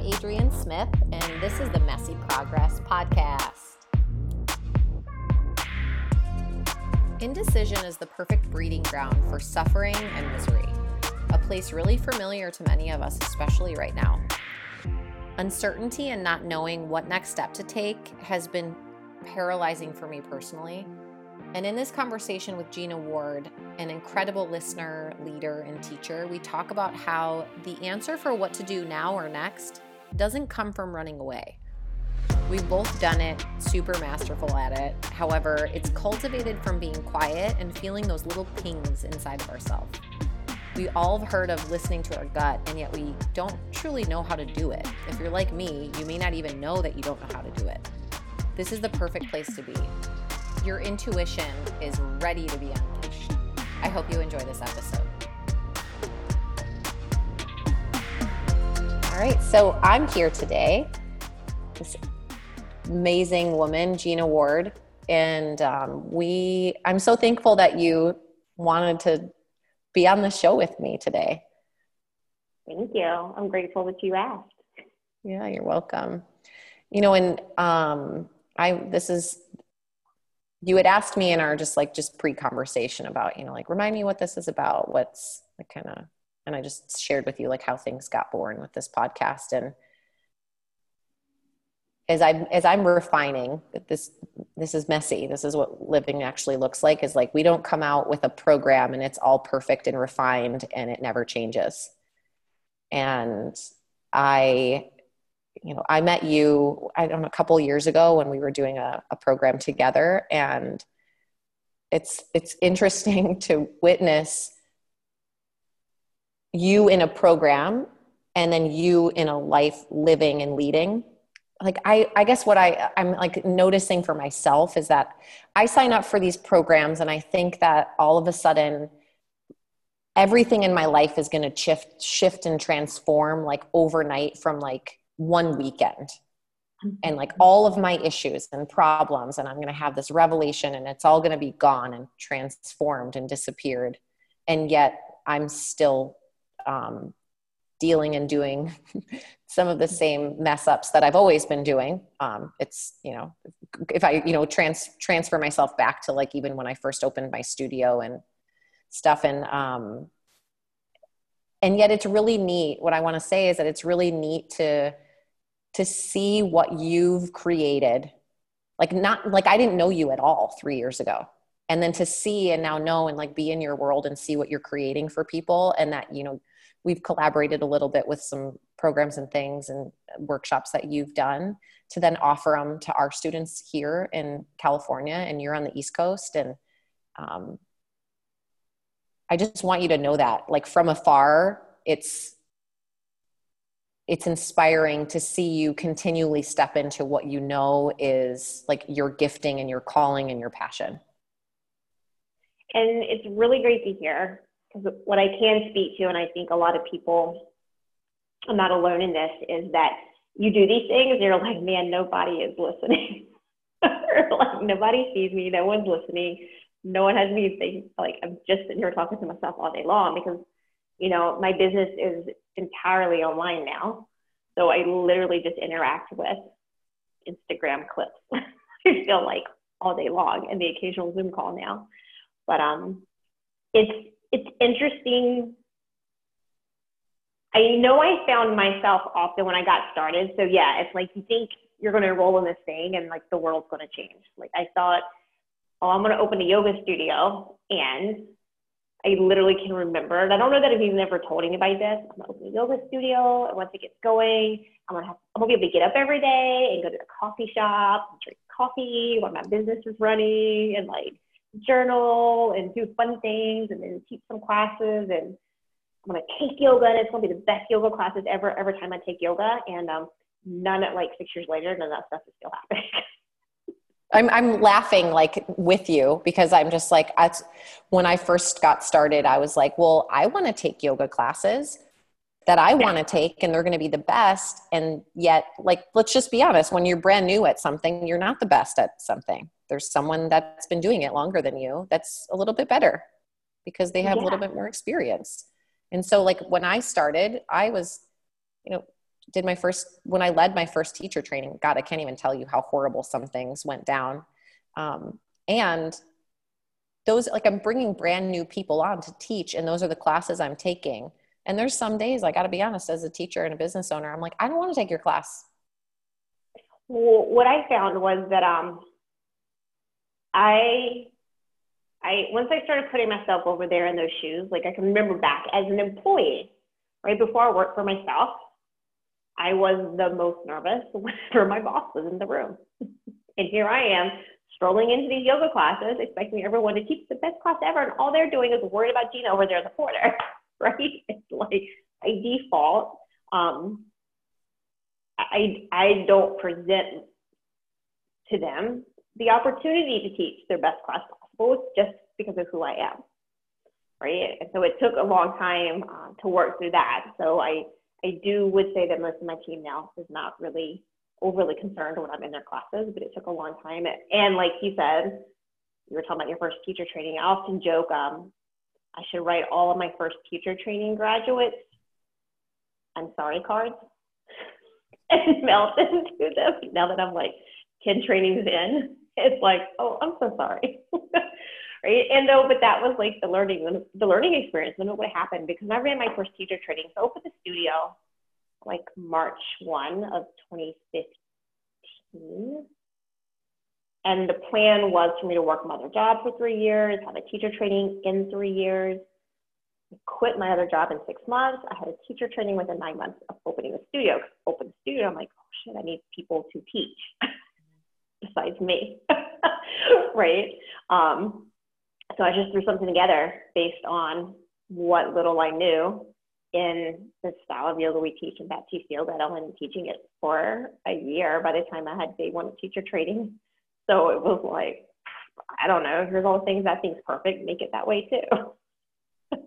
Adrienne Smith, and this is the Messy Progress Podcast. Indecision is the perfect breeding ground for suffering and misery, a place really familiar to many of us, especially right now. Uncertainty and not knowing what next step to take has been paralyzing for me personally. And in this conversation with Gina Ward, an incredible listener, leader, and teacher, we talk about how the answer for what to do now or next doesn't come from running away. We've both done it, super masterful at it. However, it's cultivated from being quiet and feeling those little pings inside of ourselves. We all have heard of listening to our gut, and yet we don't truly know how to do it. If you're like me, you may not even know that you don't know how to do it. This is the perfect place to be your intuition is ready to be unleashed. I hope you enjoy this episode. Right, so I'm here today. This amazing woman, Gina Ward, and um, we. I'm so thankful that you wanted to be on the show with me today. Thank you. I'm grateful that you asked. Yeah, you're welcome. You know, and um, I this is you had asked me in our just like just pre-conversation about you know like remind me what this is about what's like kind of and i just shared with you like how things got born with this podcast and as i'm as i'm refining this this is messy this is what living actually looks like is like we don't come out with a program and it's all perfect and refined and it never changes and i you know, I met you, I don't know, a couple years ago when we were doing a, a program together. And it's, it's interesting to witness you in a program and then you in a life living and leading. Like I, I guess what I, I'm like noticing for myself is that I sign up for these programs and I think that all of a sudden everything in my life is going to shift, shift and transform like overnight from like one weekend. Mm-hmm. And like all of my issues and problems and i'm going to have this revelation and it's all going to be gone and transformed and disappeared. And yet i'm still um, dealing and doing some of the same mess ups that i've always been doing. Um, it's you know if i you know trans transfer myself back to like even when i first opened my studio and stuff and um, and yet it's really neat. What i want to say is that it's really neat to to see what you've created. Like not like i didn't know you at all three years ago. And then to see and now know and like be in your world and see what you're creating for people and that you know we've collaborated a little bit with some programs and things and workshops that you've done to then offer them to our students here in california and you're on the east coast and um, i just want you to know that like from afar it's it's inspiring to see you continually step into what you know is like your gifting and your calling and your passion. And it's really great to hear because what I can speak to, and I think a lot of people, I'm not alone in this, is that you do these things and you're like, man, nobody is listening. like nobody sees me, no one's listening, no one has anything. Like I'm just sitting here talking to myself all day long because you know, my business is entirely online now. So I literally just interact with Instagram clips. I feel like all day long and the occasional Zoom call now. But um it's it's interesting. I know I found myself often when I got started. So yeah, it's like you think you're gonna enroll in this thing and like the world's gonna change. Like I thought, oh, I'm gonna open a yoga studio and I literally can remember, and I don't know that if he's never told anybody this. I'm gonna open a yoga studio, and once it gets going, I'm gonna have, I'm gonna be able to get up every day and go to the coffee shop, and drink coffee while my business is running, and like journal and do fun things, and then teach some classes, and I'm gonna take yoga, and it's gonna be the best yoga classes ever. Every time I take yoga, and um, none of like six years later, none of that stuff is still happening. I'm I'm laughing like with you because I'm just like I, when I first got started, I was like, well, I want to take yoga classes that I want to take and they're going to be the best. And yet, like, let's just be honest, when you're brand new at something, you're not the best at something. There's someone that's been doing it longer than you that's a little bit better because they have yeah. a little bit more experience. And so, like, when I started, I was, you know, did my first when I led my first teacher training. God, I can't even tell you how horrible some things went down. Um, and those like I'm bringing brand new people on to teach, and those are the classes I'm taking. And there's some days I got to be honest, as a teacher and a business owner, I'm like, I don't want to take your class. Well, what I found was that um, I I once I started putting myself over there in those shoes, like I can remember back as an employee, right before I worked for myself, I was the most nervous whenever my boss was in the room. and here I am strolling into these yoga classes, expecting everyone to teach the best class ever, and all they're doing is worried about Gina over there in the corner, right? It's like by default, um, I I don't present to them the opportunity to teach their best class possible just because of who I am, right? And so it took a long time uh, to work through that. So I I do would say that most of my team now is not really overly concerned when I'm in their classes, but it took a long time. And like you said, you were talking about your first teacher training. I often joke, um, I should write all of my first teacher training graduates I'm sorry cards and mail them to them. Now that I'm like 10 trainings in, it's like, oh, I'm so sorry. right? And though, but that was like the learning, the learning experience. Know what happened because I ran my first teacher training. So I opened the studio like March 1 of 2015. And the plan was for me to work my other job for three years, have a teacher training in three years, quit my other job in six months. I had a teacher training within nine months of opening the studio. Open the studio, I'm like, oh shit, I need people to teach besides me, right? Um, so I just threw something together based on what little I knew in the style of yoga we teach in Baptiste. I'd only been teaching it for a year by the time I had day one of teacher training. So it was like, I don't know, here's all the things that thing's perfect, make it that way too.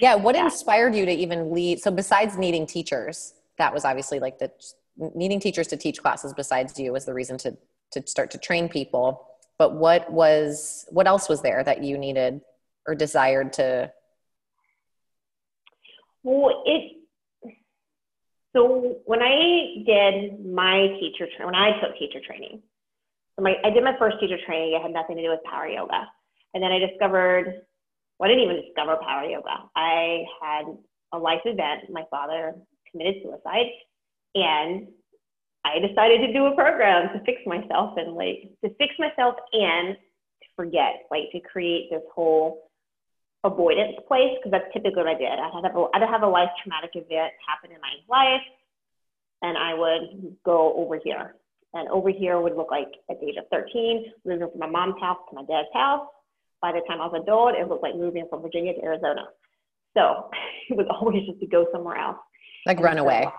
yeah, what yeah. inspired you to even lead? So besides needing teachers, that was obviously like the needing teachers to teach classes besides you was the reason to to start to train people but what was what else was there that you needed or desired to? Well it so when i did my teacher when i took teacher training so my, i did my first teacher training it had nothing to do with power yoga. And then i discovered well i didn't even discover power yoga. I had a life event my father committed suicide and I decided to do a program to fix myself and like to fix myself and to forget, like to create this whole avoidance place because that's typically what I did. I'd have a, I'd have a life traumatic event happen in my life, and I would go over here. And over here would look like at the age of 13, moving from my mom's house to my dad's house. By the time I was adult, it looked like moving from Virginia to Arizona. So it was always just to go somewhere else. Like run away. So,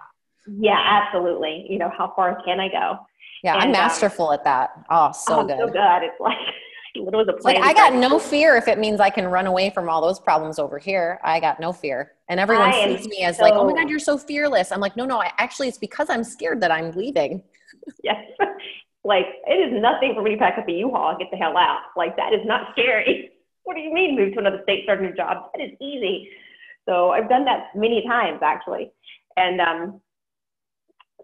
yeah, absolutely. You know, how far can I go? Yeah, and, I'm um, masterful um, at that. Oh, so oh, good. So good. It's like it was a like I got no fear if it means I can run away from all those problems over here. I got no fear. And everyone sees me as so, like, oh my God, you're so fearless. I'm like, no, no, I actually it's because I'm scared that I'm leaving. Yes. like it is nothing for me to pack up a U-Haul and get the hell out. Like that is not scary. What do you mean move to another state, start a new job? That is easy. So I've done that many times actually. And um,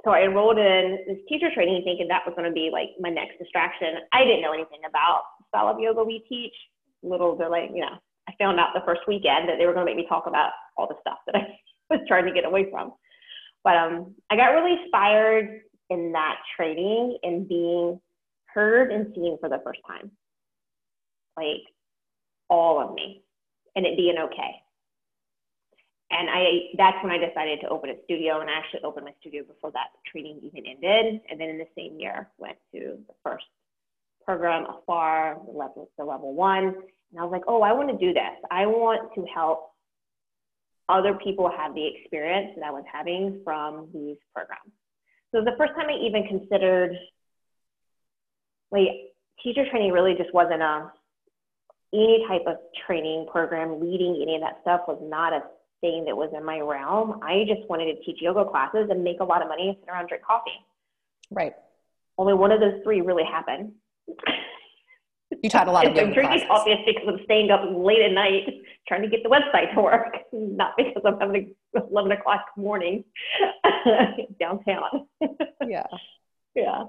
so I enrolled in this teacher training thinking that was going to be like my next distraction. I didn't know anything about style of yoga we teach. Little bit like, you know, I found out the first weekend that they were going to make me talk about all the stuff that I was trying to get away from. But um, I got really inspired in that training and being heard and seen for the first time. Like all of me and it being okay and I that's when I decided to open a studio and I actually opened my studio before that training even ended. And then in the same year went to the first program afar, the level the level one. And I was like, oh, I want to do this. I want to help other people have the experience that I was having from these programs. So the first time I even considered like teacher training really just wasn't a any type of training program leading any of that stuff was not a thing that was in my realm. I just wanted to teach yoga classes and make a lot of money and sit around and drink coffee. Right. Only one of those three really happened. You taught a lot of yoga drinking classes. coffee is because I'm staying up late at night trying to get the website to work, not because I'm having 11 o'clock morning. downtown. Yeah. yeah.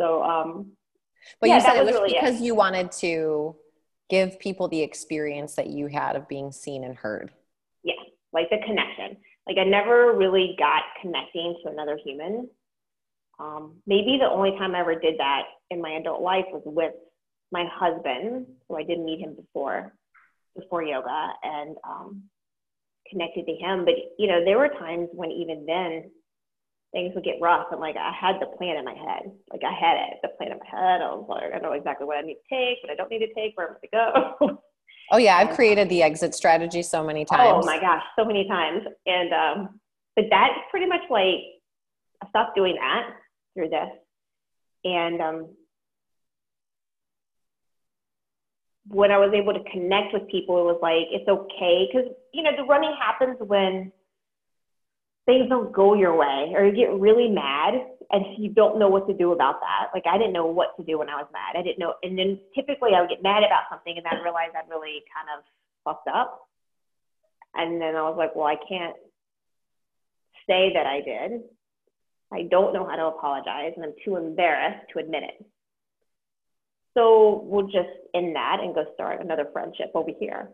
So, um, But Yeah, you said it was really it. because you wanted to give people the experience that you had of being seen and heard. Like the connection. Like I never really got connecting to another human. Um, maybe the only time I ever did that in my adult life was with my husband. who I didn't meet him before, before yoga and um, connected to him. But, you know, there were times when even then things would get rough and like I had the plan in my head. Like I had it, the plan in my head. I was like, I know exactly what I need to take, what I don't need to take, where I'm going to go. Oh yeah, I've created the exit strategy so many times. Oh my gosh, so many times. And um, but that's pretty much like I stopped doing that through this. And um, when I was able to connect with people, it was like it's okay because you know the running happens when things don't go your way or you get really mad and you don't know what to do about that. Like I didn't know what to do when I was mad. I didn't know, and then typically I would get mad about something and then I realized I'd really kind of fucked up. And then I was like, well, I can't say that I did. I don't know how to apologize and I'm too embarrassed to admit it. So we'll just end that and go start another friendship over here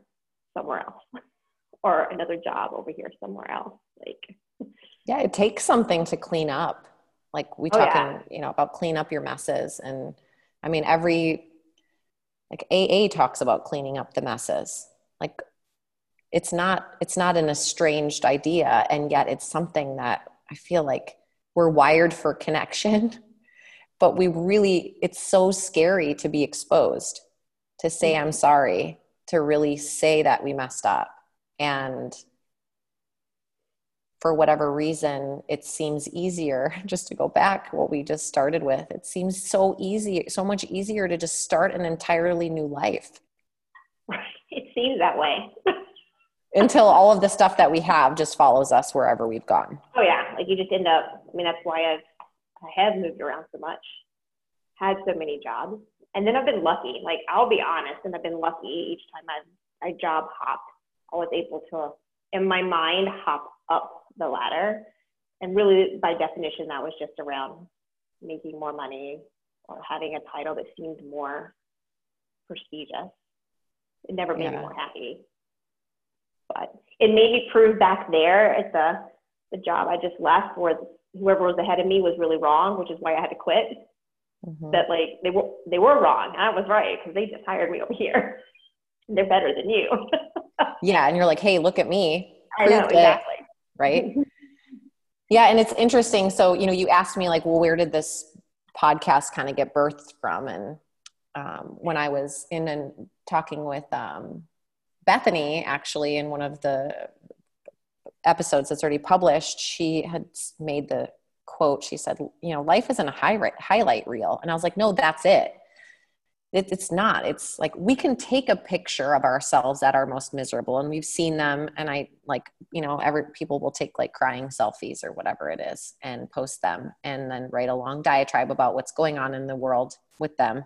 somewhere else or another job over here somewhere else. Like, Yeah, it takes something to clean up. Like we Oh, talking, yeah. you know, about clean up your messes. And I mean, every like AA talks about cleaning up the messes. Like it's not it's not an estranged idea, and yet it's something that I feel like we're wired for connection, but we really it's so scary to be exposed, to say mm-hmm. I'm sorry, to really say that we messed up. And for whatever reason, it seems easier just to go back what we just started with. It seems so easy, so much easier to just start an entirely new life it seems that way. until all of the stuff that we have just follows us wherever we've gone. Oh yeah, like you just end up. I mean, that's why I've I have moved around so much, had so many jobs, and then I've been lucky. Like I'll be honest, and I've been lucky each time I've I job hopped. I was able to, in my mind, hop up the ladder, and really by definition, that was just around making more money or having a title that seemed more prestigious. It never made me more happy, but it made me prove back there at the the job I just left where whoever was ahead of me was really wrong, which is why I had to quit. Mhm. That like they were they were wrong. I was right because they just hired me over here. They're better than you. Yeah, and you're like, hey, look at me. I know exactly. Right? Yeah, and it's interesting. So, you know, you asked me like, well, where did this podcast kind of get birthed from? And um, when I was in and talking with um, Bethany, actually, in one of the episodes that's already published, she had made the quote. She said, "You know, life isn't a highlight highlight reel," and I was like, "No, that's it." It, it's not. It's like we can take a picture of ourselves at our most miserable, and we've seen them. And I like, you know, every people will take like crying selfies or whatever it is and post them, and then write a long diatribe about what's going on in the world with them.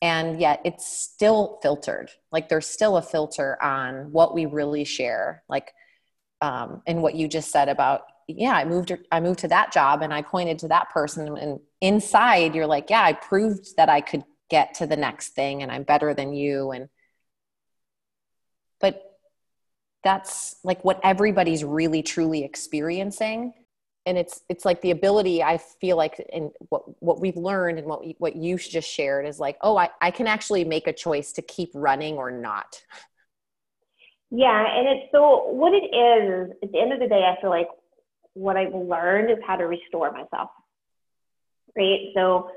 And yet, it's still filtered. Like there's still a filter on what we really share. Like, um, and what you just said about yeah i moved i moved to that job and i pointed to that person and inside you're like yeah i proved that i could get to the next thing and i'm better than you and but that's like what everybody's really truly experiencing and it's it's like the ability i feel like in what what we've learned and what we, what you just shared is like oh I, I can actually make a choice to keep running or not Yeah, and it's so what it is, at the end of the day, I feel like what I've learned is how to restore myself. Right. So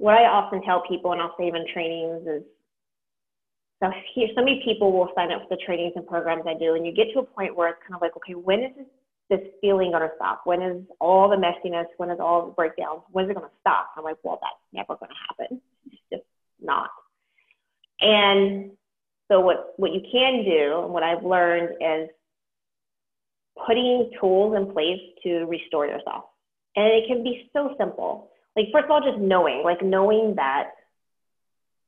what I often tell people, and I'll say even trainings, is so here so many people will sign up for the trainings and programs I do, and you get to a point where it's kind of like, okay, when is this, this feeling gonna stop? When is all the messiness, when is all the breakdowns, when is it gonna stop? I'm like, well, that's never gonna happen. It's just not. And so what, what you can do, and what I've learned is putting tools in place to restore yourself. And it can be so simple. Like first of all, just knowing, like knowing that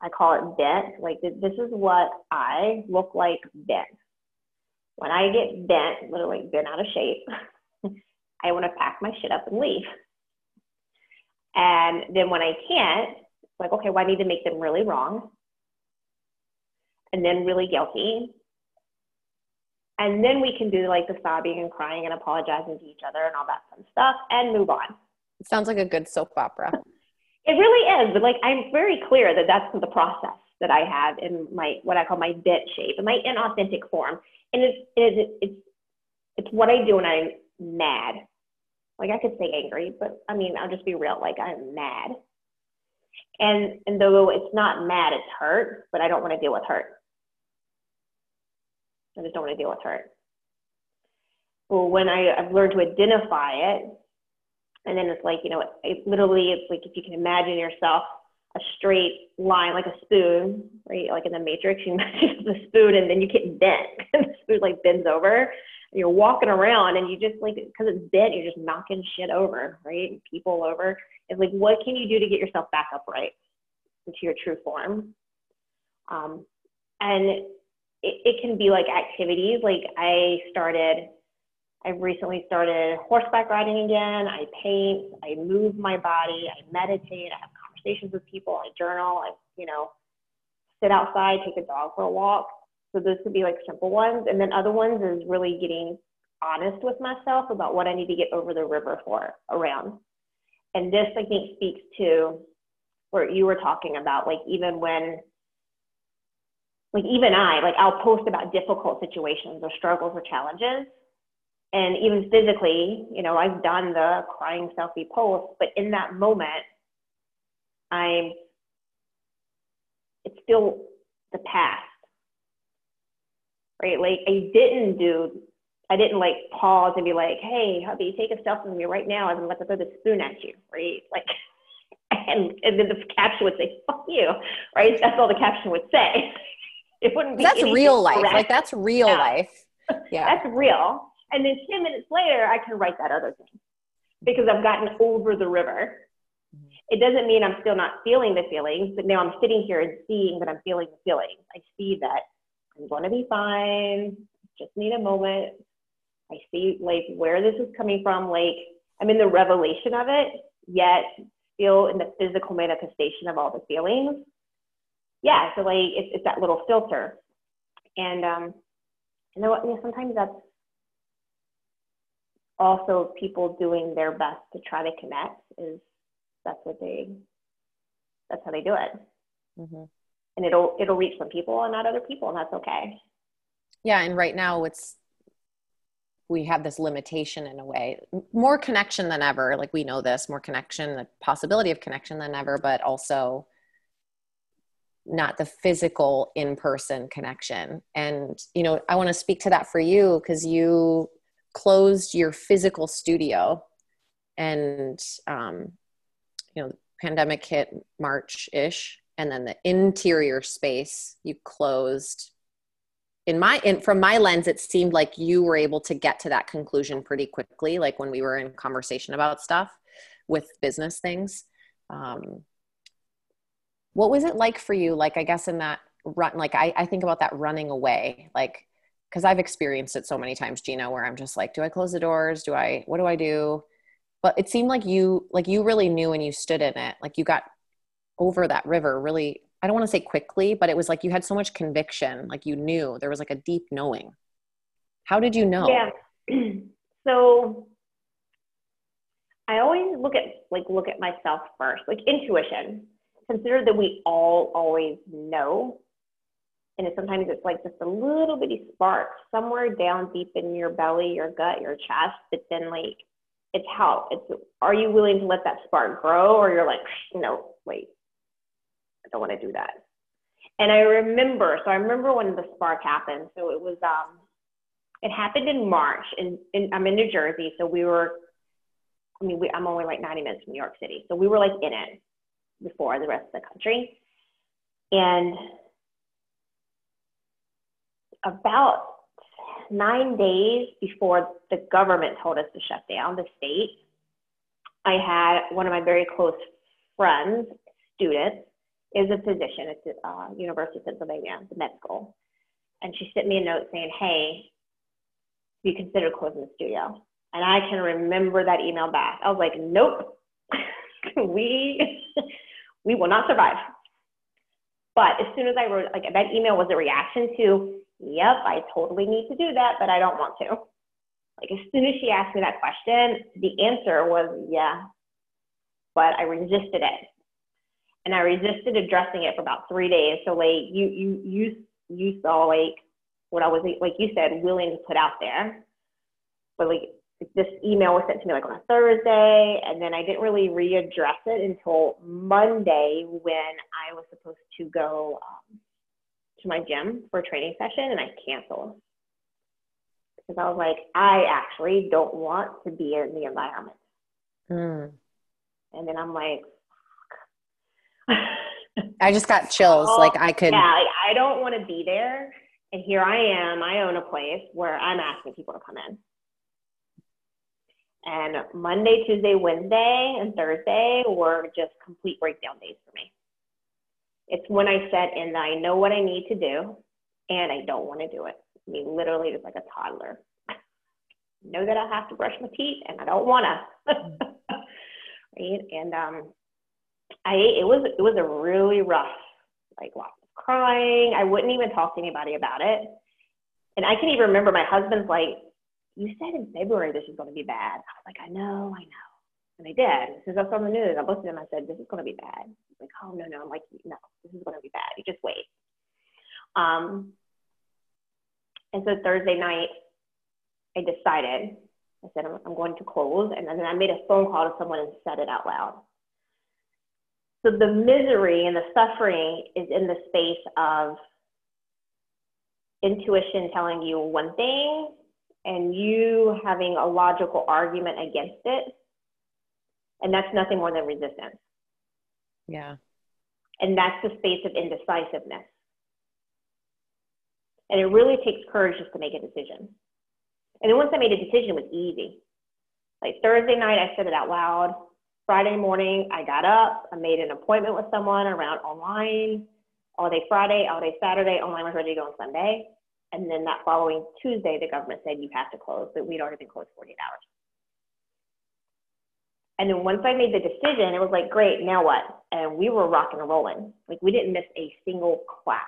I call it bent, like this is what I look like bent. When I get bent, literally bent out of shape, I want to pack my shit up and leave. And then when I can't, it's like, okay, well, I need to make them really wrong and then really guilty. And then we can do like the sobbing and crying and apologizing to each other and all that fun stuff and move on. Sounds like a good soap opera. it really is, but like I'm very clear that that's the process that I have in my what I call my bit shape, and my inauthentic form, and it's it's it's it's what I do when I'm mad. Like I could say angry, but I mean I'll just be real. Like I'm mad, and and though it's not mad, it's hurt, but I don't want to deal with hurt. I just don't want to deal with hurt. Well, when I, I've learned to identify it, and then it's like, you know, it, it literally, it's like if you can imagine yourself a straight line, like a spoon, right? Like in the Matrix, you imagine the spoon and then you get bent. and the spoon like bends over. You're walking around and you just like, because it's bent, you're just knocking shit over, right? People over. It's like, what can you do to get yourself back upright into your true form? Um, and it, it can be like activities. Like I started, I've recently started horseback riding again. I paint, I move my body, I meditate, I have conversations with people, I journal, I, you know, sit outside, take a dog for a walk. So those could be like simple ones. And then other ones is really getting honest with myself about what I need to get over the river for around. And this I think speaks to what you were talking about, like even when like even I, like I'll post about difficult situations or struggles or challenges. And even physically, you know, I've done the crying selfie post, but in that moment, I'm, it's still the past, right? Like I didn't do, I didn't like pause and be like, hey, hubby, take a selfie with me right now as I'm about to throw the spoon at you, right? Like, and, and then the caption would say, fuck you, right? That's all the caption would say. It wouldn't be. That's real life. Correct. Like that's real yeah. life. Yeah. that's real. And then 10 minutes later, I can write that other thing because I've gotten over the river. It doesn't mean I'm still not feeling the feelings, but now I'm sitting here and seeing that I'm feeling the feelings. I see that I'm going to be fine. Just need a moment. I see like where this is coming from. Like I'm in the revelation of it, yet still in the physical manifestation of all the feelings yeah, so like it's, it's that little filter. And um, you know what? Know, sometimes that's also people doing their best to try to connect. Is that's what they that's how they do it. Mm-hmm. And it'll it'll reach some people and not other people, and that's okay. Yeah, and right now it's we have this limitation in a way more connection than ever like we know this more connection the possibility of connection than ever but also not the physical in-person connection and you know i want to speak to that for you because you closed your physical studio and um, you know pandemic hit march-ish and then the interior space you closed. In my in from my lens it seemed like you were able to get to that conclusion pretty quickly like when we were in conversation about stuff with business things. Um, what was it like for you like i guess in that run like i, I think about that running away like because i've experienced it so many times gina where i'm just like do i close the doors? Do i what do i do? But it seemed like you like you really knew and you stood in it. Like you got over that river really i don't want to say quickly but it was like you had so much conviction like you knew there was like a deep knowing. How did you know? Yeah. So i always look at like look at myself first like intuition. Consider that we all always know. And sometimes it's like just a little bitty spark somewhere down deep in your belly, your gut, your chest. But then like it's how it's are you willing to let that spark grow or you're like, no, wait, I don't want to do that. And I remember, so I remember when the spark happened. So it was um it happened in March and, and I'm in New Jersey. So we were I mean, we, I'm only like 90 minutes from New York City. So we were like in it before the rest of the country. And about nine days before the government told us to shut down the state, I had one of my very close friends, students, is a physician at the uh, University of Pennsylvania, the med school. And she sent me a note saying, hey, you consider closing the studio? And I can remember that email back. I was like, nope, we, we will not survive. But as soon as I wrote, like that email was a reaction to, yep, I totally need to do that, but I don't want to. Like as soon as she asked me that question, the answer was yeah, but I resisted it. And I resisted addressing it for about three days. So like you you you you saw like what I was like you said, willing to put out there. But like this email was sent to me like on a Thursday, and then I didn't really readdress it until Monday when I was supposed to go um, to my gym for a training session, and I canceled because I was like, I actually don't want to be in the environment. Mm. And then I'm like, I just got chills. Oh, like I could. Yeah, like, I don't want to be there. And here I am. I own a place where I'm asking people to come in. And Monday, Tuesday, Wednesday, and Thursday were just complete breakdown days for me. It's when I set in that I know what I need to do and I don't want to do it. I mean, literally just like a toddler. I know that I have to brush my teeth and I don't want to. right? And um, I it was it was a really rough, like lots of crying. I wouldn't even talk to anybody about it. And I can even remember my husband's like, you said in February this is going to be bad. I was like, I know, I know. And I did. As soon as I saw the news, I looked at him, I said, this is going to be bad. He's like, oh, no, no. I'm like, no, this is going to be bad. You just wait. Um, and so Thursday night, I decided, I said, I'm, I'm going to close. And then I made a phone call to someone and said it out loud. So the misery and the suffering is in the space of intuition telling you one thing and you having a logical argument against it. And that's nothing more than resistance. Yeah. And that's the space of indecisiveness. And it really takes courage just to make a decision. And then once I made a decision, it was easy. Like Thursday night, I said it out loud. Friday morning, I got up, I made an appointment with someone around online, all day Friday, all day Saturday, online was ready to go on Sunday. And then that following Tuesday, the government said you have to close, but we'd already been closed 48 hours. And then once I made the decision, it was like, great, now what? And we were rocking and rolling. Like we didn't miss a single class.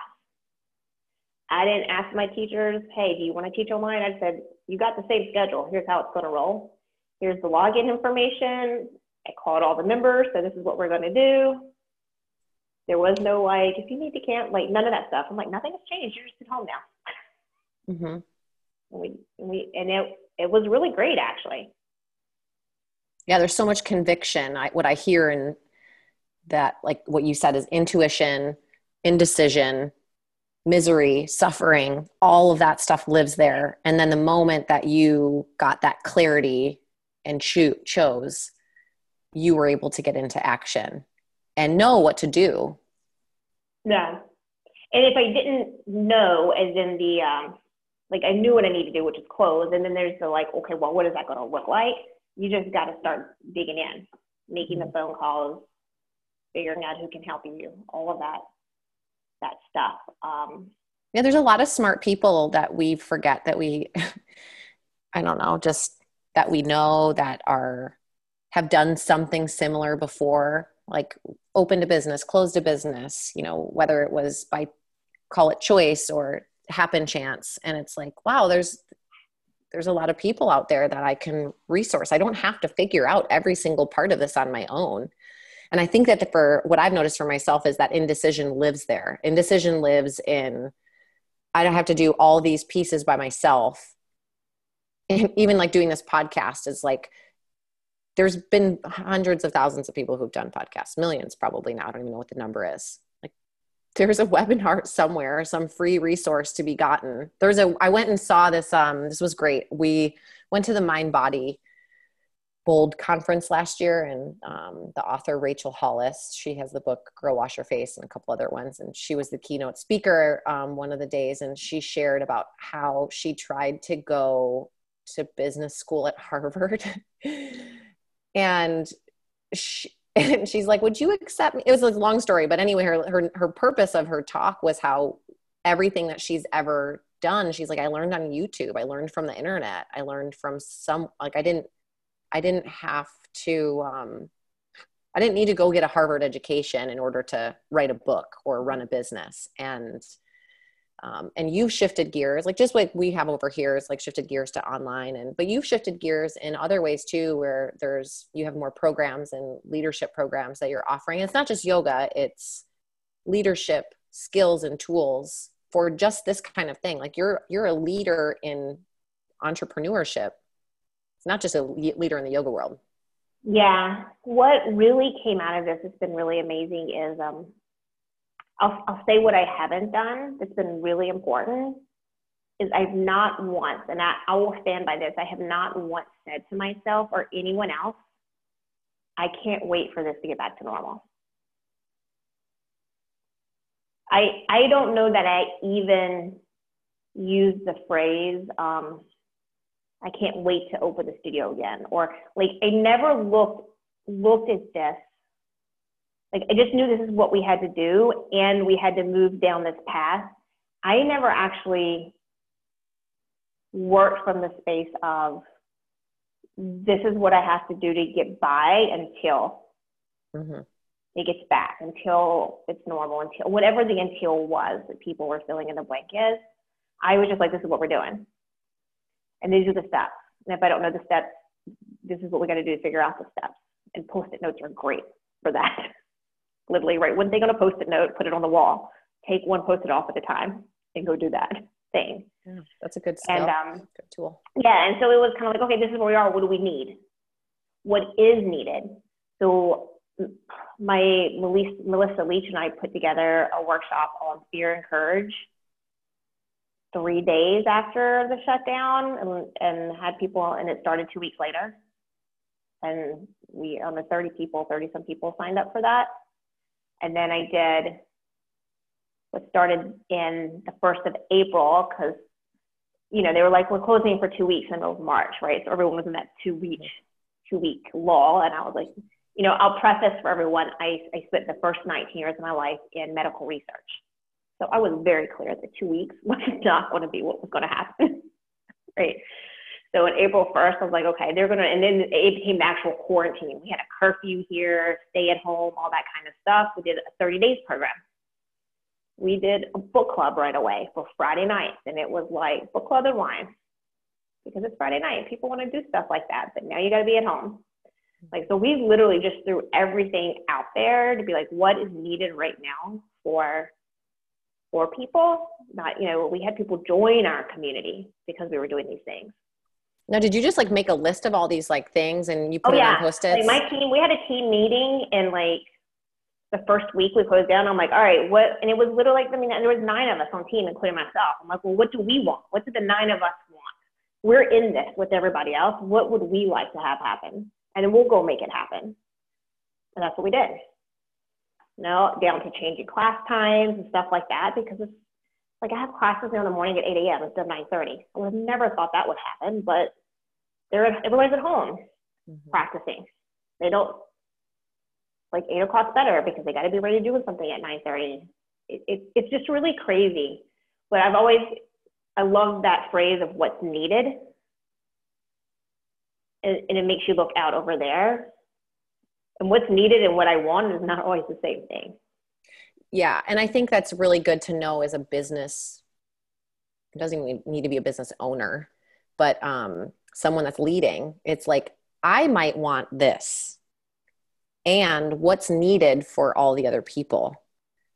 I didn't ask my teachers, hey, do you want to teach online? I said, you got the same schedule. Here's how it's going to roll. Here's the login information. I called all the members, so this is what we're going to do. There was no like, if you need to camp, like none of that stuff. I'm like, nothing has changed. You're just at home now. Mm-hmm. And we, we, and it, it was really great actually. Yeah, there's so much conviction. I, what I hear in that, like what you said, is intuition, indecision, misery, suffering, all of that stuff lives there. And then the moment that you got that clarity and cho- chose, you were able to get into action and know what to do. Yeah. And if I didn't know, as in the um, like I knew what I need to do, which is close. And then there's the like, okay, well, what is that going to look like? You just got to start digging in, making the mm-hmm. phone calls, figuring out who can help you, all of that, that stuff. Um, yeah, there's a lot of smart people that we forget that we, I don't know, just that we know that are have done something similar before, like opened a business, closed a business, you know, whether it was by call it choice or happen chance and it's like wow there's there's a lot of people out there that I can resource. I don't have to figure out every single part of this on my own. And I think that for what I've noticed for myself is that indecision lives there. Indecision lives in I don't have to do all these pieces by myself. And even like doing this podcast is like there's been hundreds of thousands of people who've done podcasts, millions probably now. I don't even know what the number is there's a webinar somewhere some free resource to be gotten. There's a i went and saw this um this was great. We went to the mind body bold conference last year and um, the author rachel hollis she has the book girl wash your face and a couple other ones and she was the keynote speaker um, one of the days and she shared about how she tried to go to business school at harvard. And she, and she's like would you accept me? It was a long story but anyway her, her her purpose of her talk was how everything that she's ever done she's like i learned on youtube. I learned from the internet. I learned from some like i didn't i didn't have to um i didn't need to go get a harvard education in order to write a book or run a business. And um, and you've shifted gears like just like we have over here is like shifted gears to online and but you've shifted gears in other ways too where there's you have more programs and leadership programs that you're offering. It's not just yoga it's leadership skills and tools for just this kind of thing. Like you're you're a leader in entrepreneurship. It's not just a leader in the yoga world. Yeah. What really came out of this has been really amazing is um I'll, I'll say what I haven't done that's been really important is I've not once, and I, I will stand by this, I have not once said to myself or anyone else, I can't wait for this to get back to normal. I, I don't know that I even use the phrase, um, I can't wait to open the studio again. Or like I never looked looked at this like I just knew this is what we had to do and we had to move down this path. I never actually worked from the space of this is what I have to do to get by until mm-hmm. it gets back, until it's normal, until whatever the until was that people were filling in the blank is. I was just like, this is what we're doing. And these are the steps. And if I don't know the steps, this is what we got to do to figure out the steps. And post it notes are great for that. literally write one thing on a post-it note, put it on the wall, take one post-it off at a time, and go do that thing. Yeah, that's a good skill. And um, good tool. Yeah, and so it was kind of like, okay, this is where we are. What do we need? What is needed? So my Melissa, Melissa Leach and I put together a workshop on fear and courage three days after the shutdown and, and had people, and it started two weeks later. And we, on the 30 people, 30 some people signed up for that. And then I did what started in the first of April because, you know, they were like, we're closing for two weeks in the middle of March, right? So everyone was in that two week, two week lull. And I was like, you know, I'll preface for everyone, I, I spent the first 19 years of my life in medical research. So I was very clear that two weeks was not going to be what was going to happen, right? So on April 1st, I was like, okay, they're going to, and then it became the actual quarantine. We had a curfew here, stay at home, all that kind of stuff. We did a 30 days program. We did a book club right away for Friday nights, and it was like book club and wine because it's Friday night. People want to do stuff like that, but now you got to be at home. Like, so we literally just threw everything out there to be like, what is needed right now for for people? Not, you know, we had people join our community because we were doing these things. Now, did you just like make a list of all these like things and you oh, put oh, it yeah. on post-its? Like my team, we had a team meeting and like the first week we closed down. I'm like, all right, what? And it was literally like, I mean, there was nine of us on team, including myself. I'm like, well, what do we want? What do the nine of us want? We're in this with everybody else. What would we like to have happen? And then we'll go make it happen. And that's what we did. You know, down to changing class times and stuff like that because it's like I have classes in the morning at 8 a.m. instead of 9:30. I would have never thought that would happen, but they're everybody's at home mm-hmm. practicing. They don't like eight o'clock's better because they got to be ready to do something at 9:30. It, it, it's just really crazy. But I've always I love that phrase of what's needed, and, and it makes you look out over there. And what's needed and what I want is not always the same thing yeah and i think that's really good to know as a business. It doesn't need to be a business owner but um, someone that's leading. It's like i might want this. And what's needed for all the other people?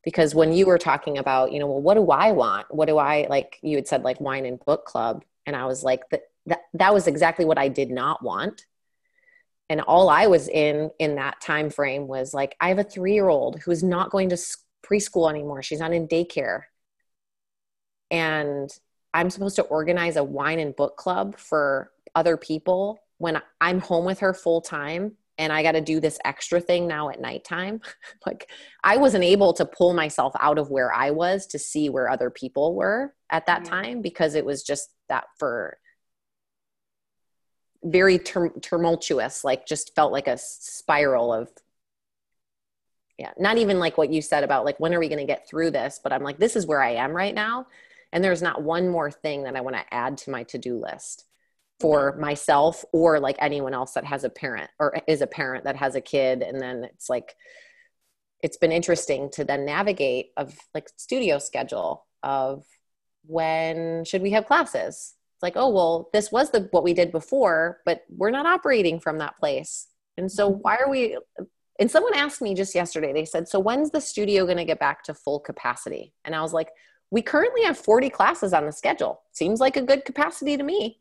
Because when you were talking about you know well what do i want? What do i like you had said like wine and book club. And i was like that that, that was exactly what i did not want. And all i was in in that time frame was like i have a three year old who is not going to preschool anymore. She's not in daycare. And I'm supposed to organize a wine and book club for other people when I'm home with her full time and I got to do this extra thing now at nighttime. like I wasn't able to pull myself out of where I was to see where other people were at that mm-hmm. time because it was just that for very tumultuous, like just felt like a spiral of yeah not even like what you said about like when are we going to get through this but i'm like this is where i am right now and there's not one more thing that I want to add to my to-do list for myself or like anyone else that has a parent or is a parent that has a kid and then it's like it's been interesting to then navigate of like studio schedule of when should we have classes it's like oh well this was the what we did before but we're not operating from that place and so mm-hmm. why are we and someone asked me just yesterday they said so when's the studio going to get back to full capacity? And i was like we currently have 40 classes on the schedule. Seems like a good capacity to me.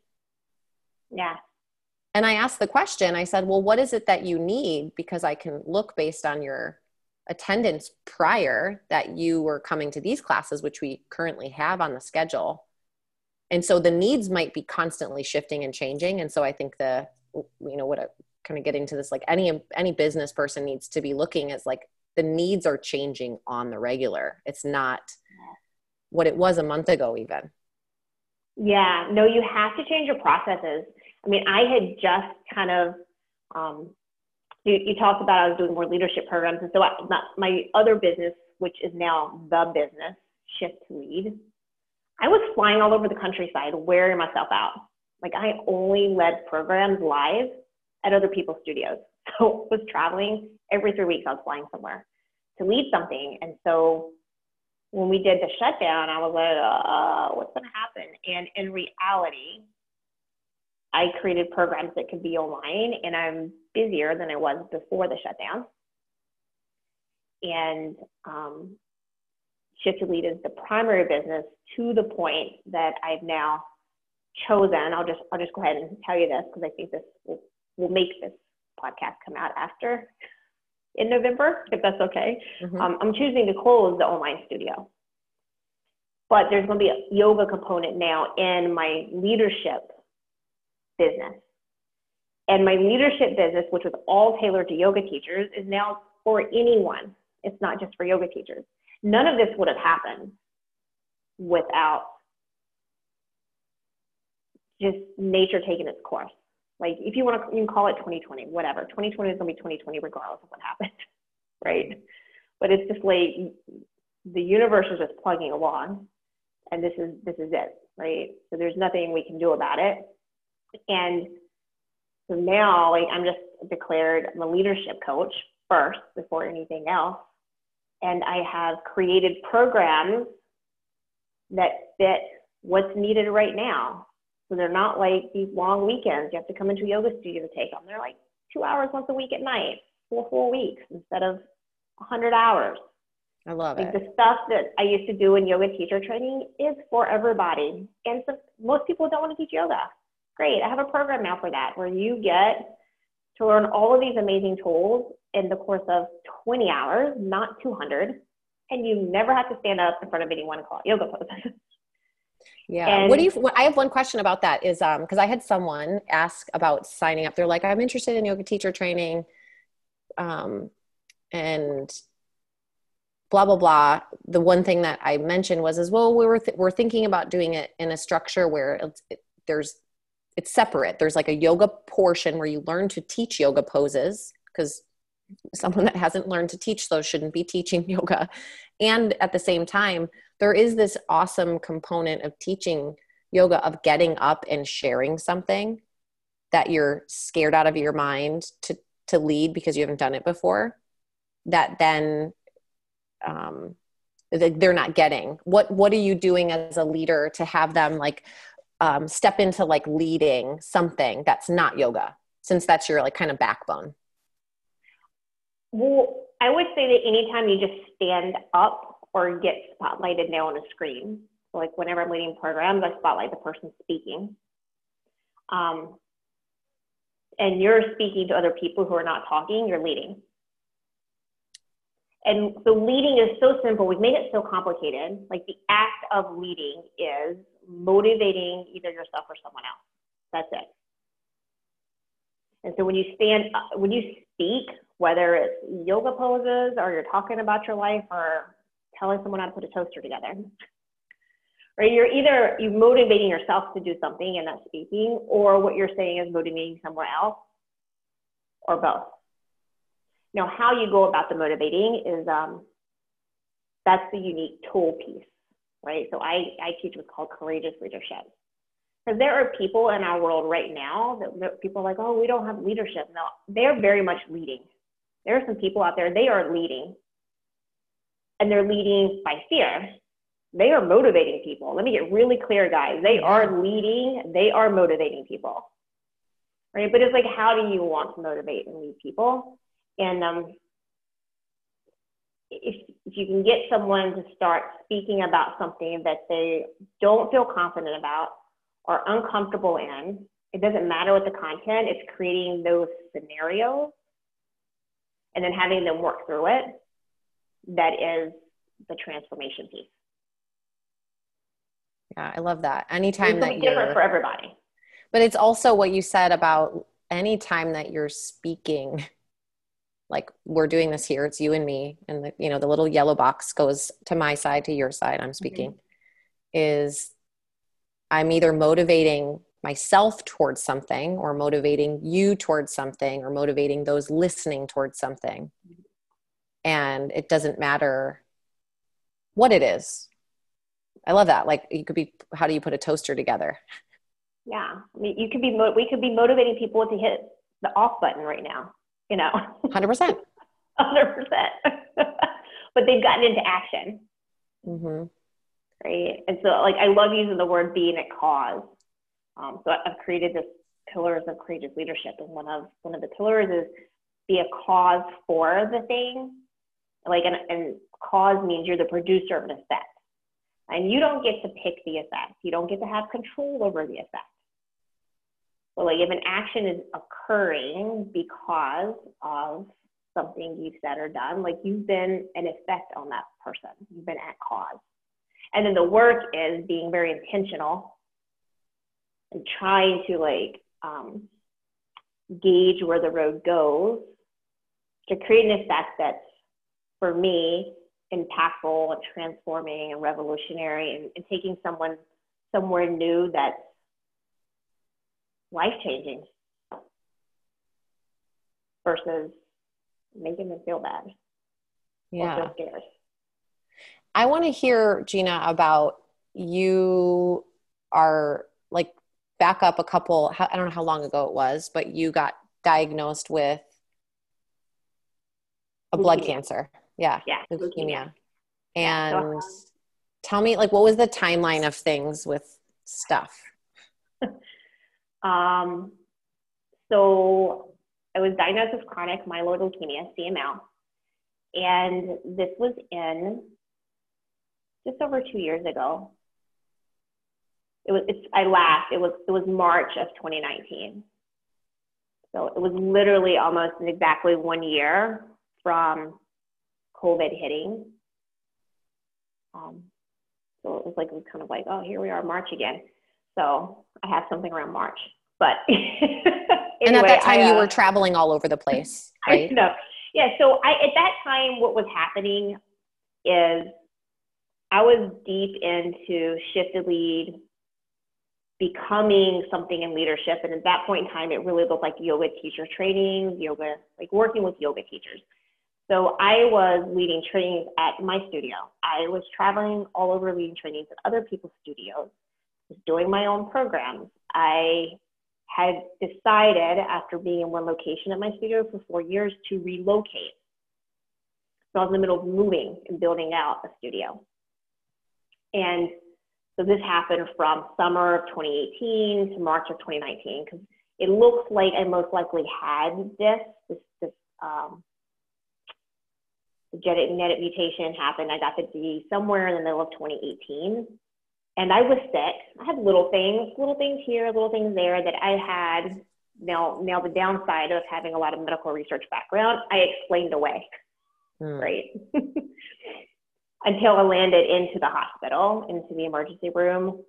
Yeah. And i asked the question i said well what is it that you need? Because i can look based on your attendance prior that you were coming to these classes, which we currently have on the schedule. And so the needs might be constantly shifting and changing. And so I think the, you know, what kind of getting to this, like any, any business person needs to be looking is like the needs are changing on the regular. It's not what it was a month ago, even. Yeah, no, you have to change your processes. I mean, I had just kind of um, you, you talked about I was doing more leadership programs. And so I, my other business, which is now the business, Shift Lead, I was flying all over the countryside, wearing myself out. Like I only led programs live at other people's studios. So was traveling every three weeks. I was flying somewhere to lead something. And so when we did the shutdown, I was like, uh, what's going to happen? And in reality, I created programs that could be online, and I'm busier than I was before the shutdown. And um, Shift to Lead is the primary business to the point that I've now chosen. I'll just I'll just go ahead and tell you this because I think this will, will make this podcast come out after in November, if that's okay. Mm-hmm. Um, I'm choosing to close the online studio. But there's going to be a yoga component now in my leadership business. And my leadership business, which was all tailored to yoga teachers, is now for anyone. It's not just for yoga teachers. None of this would have happened without just nature taking its course. Like if you want to, you can call it 2020, whatever. 2020 is going to be 2020 regardless of what happens, right? But it's just like the universe is just plugging along, and this is this is it, right? So there's nothing we can do about it. And so now like, I'm just declared I'm a leadership coach first before anything else. And I have created programs that fit what's needed right now. So they're not like these long weekends. You have to come into a yoga studio to take them. They're like two hours once a week at night, for four weeks instead of 100 hours. I love like it. The stuff that I used to do in yoga teacher training is for everybody. And so most people don't want to teach yoga. Great, I have a program now for that where you get to learn all of these amazing tools in the course of 20 hours, not 200, and you never have to stand up in front of anyone and call it yoga poses. Yeah. And, what do you, I have one question about that is, um, cause I had someone ask about signing up. They're like, I'm interested in yoga teacher training. Um, and blah, blah, blah. The one thing that I mentioned was, as well, we were, th- we're thinking about doing it in a structure where it, there's it's separate. There's like a yoga portion where you learn to teach yoga poses because someone that hasn't learned to teach those shouldn't be teaching yoga. And at the same time, there is this awesome component of teaching yoga of getting up and sharing something that you're scared out of your mind to to lead because you haven't done it before that then um, they're not getting. What what are you doing as a leader to have them like um, step into like leading something that's not yoga since that's your like kind of backbone? Well i would say that anytime you just stand up or get spotlighted now on a screen so like whenever i'm leading programs i spotlight the person speaking um, and you're speaking to other people who are not talking you're leading and so leading is so simple. We've made it so complicated. Like the act of leading is motivating either yourself or someone else. That's it. And so when you stand, when you speak, whether it's yoga poses or you're talking about your life or telling someone how to put a toaster together, or you're either you motivating yourself to do something and not speaking, or what you're saying is motivating someone else, or both. Now, how you go about the motivating is um, that's the unique tool piece right? So I, I teach what's called courageous leadership. Because there are people in our world right now that, that people are like, oh, we don't have leadership. No, they're very much leading. There are some people out there, they are leading. And they're leading by fear. They are motivating people. Let me get really clear, guys. They are leading, they are motivating people. Right? But it's like, how do you want to motivate and lead people? And um, if, if you can get someone to start speaking about something that they don't feel confident about or uncomfortable in, it doesn't matter what the content, it's creating those scenarios and then having them work through it. That is the transformation piece. Yeah, I love that. Anytime it's that you're different for everybody. But it's also what you said about anytime that you're speaking like we're doing this here it's you and me and the you know the little yellow box goes to my side to your side i'm speaking mm-hmm. is i'm either motivating myself towards something or motivating you towards something or motivating those listening towards something and it doesn't matter what it is i love that like you could be how do you put a toaster together yeah i mean you could be we could be motivating people to hit the off button right now you know. 100%. 100%. but they've gotten into action. Mm-hmm. Right. And so, like, I love using the word being a cause. Um, so I've created this pillars of courageous leadership. And one of, one of the pillars is be a cause for the thing. Like, and, cause means you're the producer of an effect. And you don't get to pick the effect. You don't get to have control over the effect. So like if an action is occurring because of something you've said or done, like you've been an effect on that person. You've been at cause. And then the work is being very intentional and trying to like um, gauge where the road goes to create an effect that's for me impactful and transforming and revolutionary and, and taking someone somewhere new that's life changing versus making them feel bad. Yeah. Feel scared. I want to hear, Gina, about you are like back up a couple, I don't know how long ago it was, but you got diagnosed with a blood mm-hmm. cancer. Yeah. Yeah. Leukemia. leukemia. And yeah. tell me, like, what was the timeline of things with stuff? Um, so I was diagnosed with chronic myeloid leukemia, CML, and this was in just over two years ago. It was. It's, I laughed. It was. It was March of 2019. So it was literally almost exactly one year from COVID hitting. Um, so it was like it was kind of like, oh, here we are, March again. So I have something around March. But anyway, and at that time, I, uh, you were traveling all over the place, right? No, yeah. So I at that time, what was happening is I was deep into shift to lead, becoming something in leadership, and at that point in time, it really looked like yoga teacher trainings, yoga, like working with yoga teachers. So I was leading trainings at my studio. I was traveling all over leading trainings at other people's studios doing my own programs. I had decided after being in one location at my studio for four years to relocate. So I was in the middle of moving and building out a studio. And so this happened from summer of 2018 to March of 2019 because it looks like I most likely had this, this, this um, genetic mutation happened. I got the disease somewhere in the middle of 2018 and I was sick. I had little things, little things here, little things there that I had. Now, now the downside of having a lot of medical research background, I explained away, mm. right? Until I landed into the hospital, into the emergency room,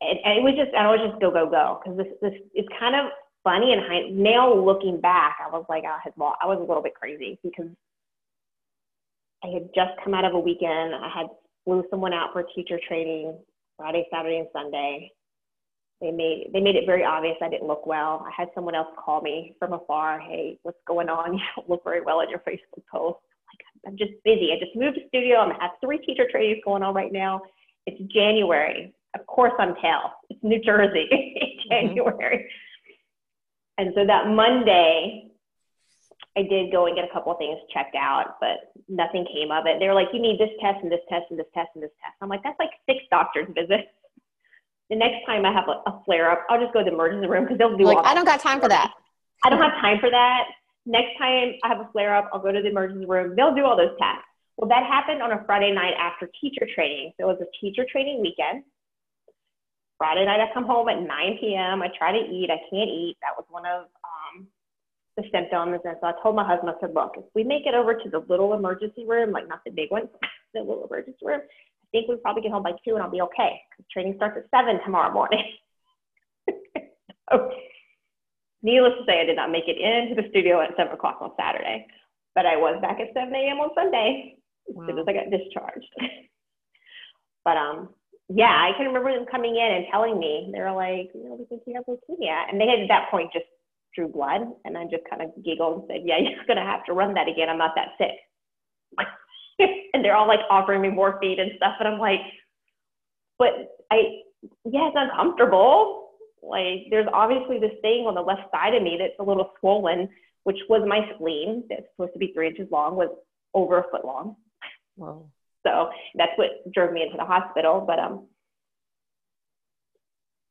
and, and it was just, I was just go, go, go, because this, this is kind of funny. And now looking back, I was like, I had, I was a little bit crazy because I had just come out of a weekend. I had flew someone out for teacher training Friday, Saturday, and Sunday. They made they made it very obvious I didn't look well. I had someone else call me from afar. Hey, what's going on? You don't look very well in your Facebook post. I'm just busy. I just moved to studio. I'm have three teacher trainings going on right now. It's January. Of course I'm tail. It's New Jersey, January. Mm-hmm. And so that Monday, I did go and get a couple of things checked out, but nothing came of it. They were like, you need this test and this test and this test and this test. I'm like, that's like six doctor's visits. The next time I have a, a flare up, I'll just go to the emergency room because they'll do all. like, I don't got time for that. I don't have time for that. Next time I have a flare up, I'll go to the emergency room. They'll do all those tests. Well, that happened on a Friday night after teacher training. So it was a teacher training weekend. Friday night, I come home at 9 p.m. I try to eat. I can't eat. That was one of the symptoms. And so I told my husband, I said, look, if we make it over to the little emergency room, like not the big one, the little emergency room, I think we'll probably get home by 2 and I'll be okay. Because training starts at 7 tomorrow morning. so, needless to say, I did not make it into the studio at 7 o'clock on Saturday, but I was back at 7 a.m. on Sunday wow. as soon as I got discharged. but um, yeah, I can remember them coming in and telling me, they were like, you know, we think you have leukemia. And they had at that point just drew blood. And I just kind of giggled and said, yeah, you're going to have to run that again. I'm not that sick. and they're all like offering me morphine and stuff. And I'm like, but I, yeah, it's uncomfortable like there's obviously this thing on the left side of me that's a little swollen, which was my spleen that's supposed to be three inches long, was over a foot long. Wow. So that's what drove me into the hospital. But um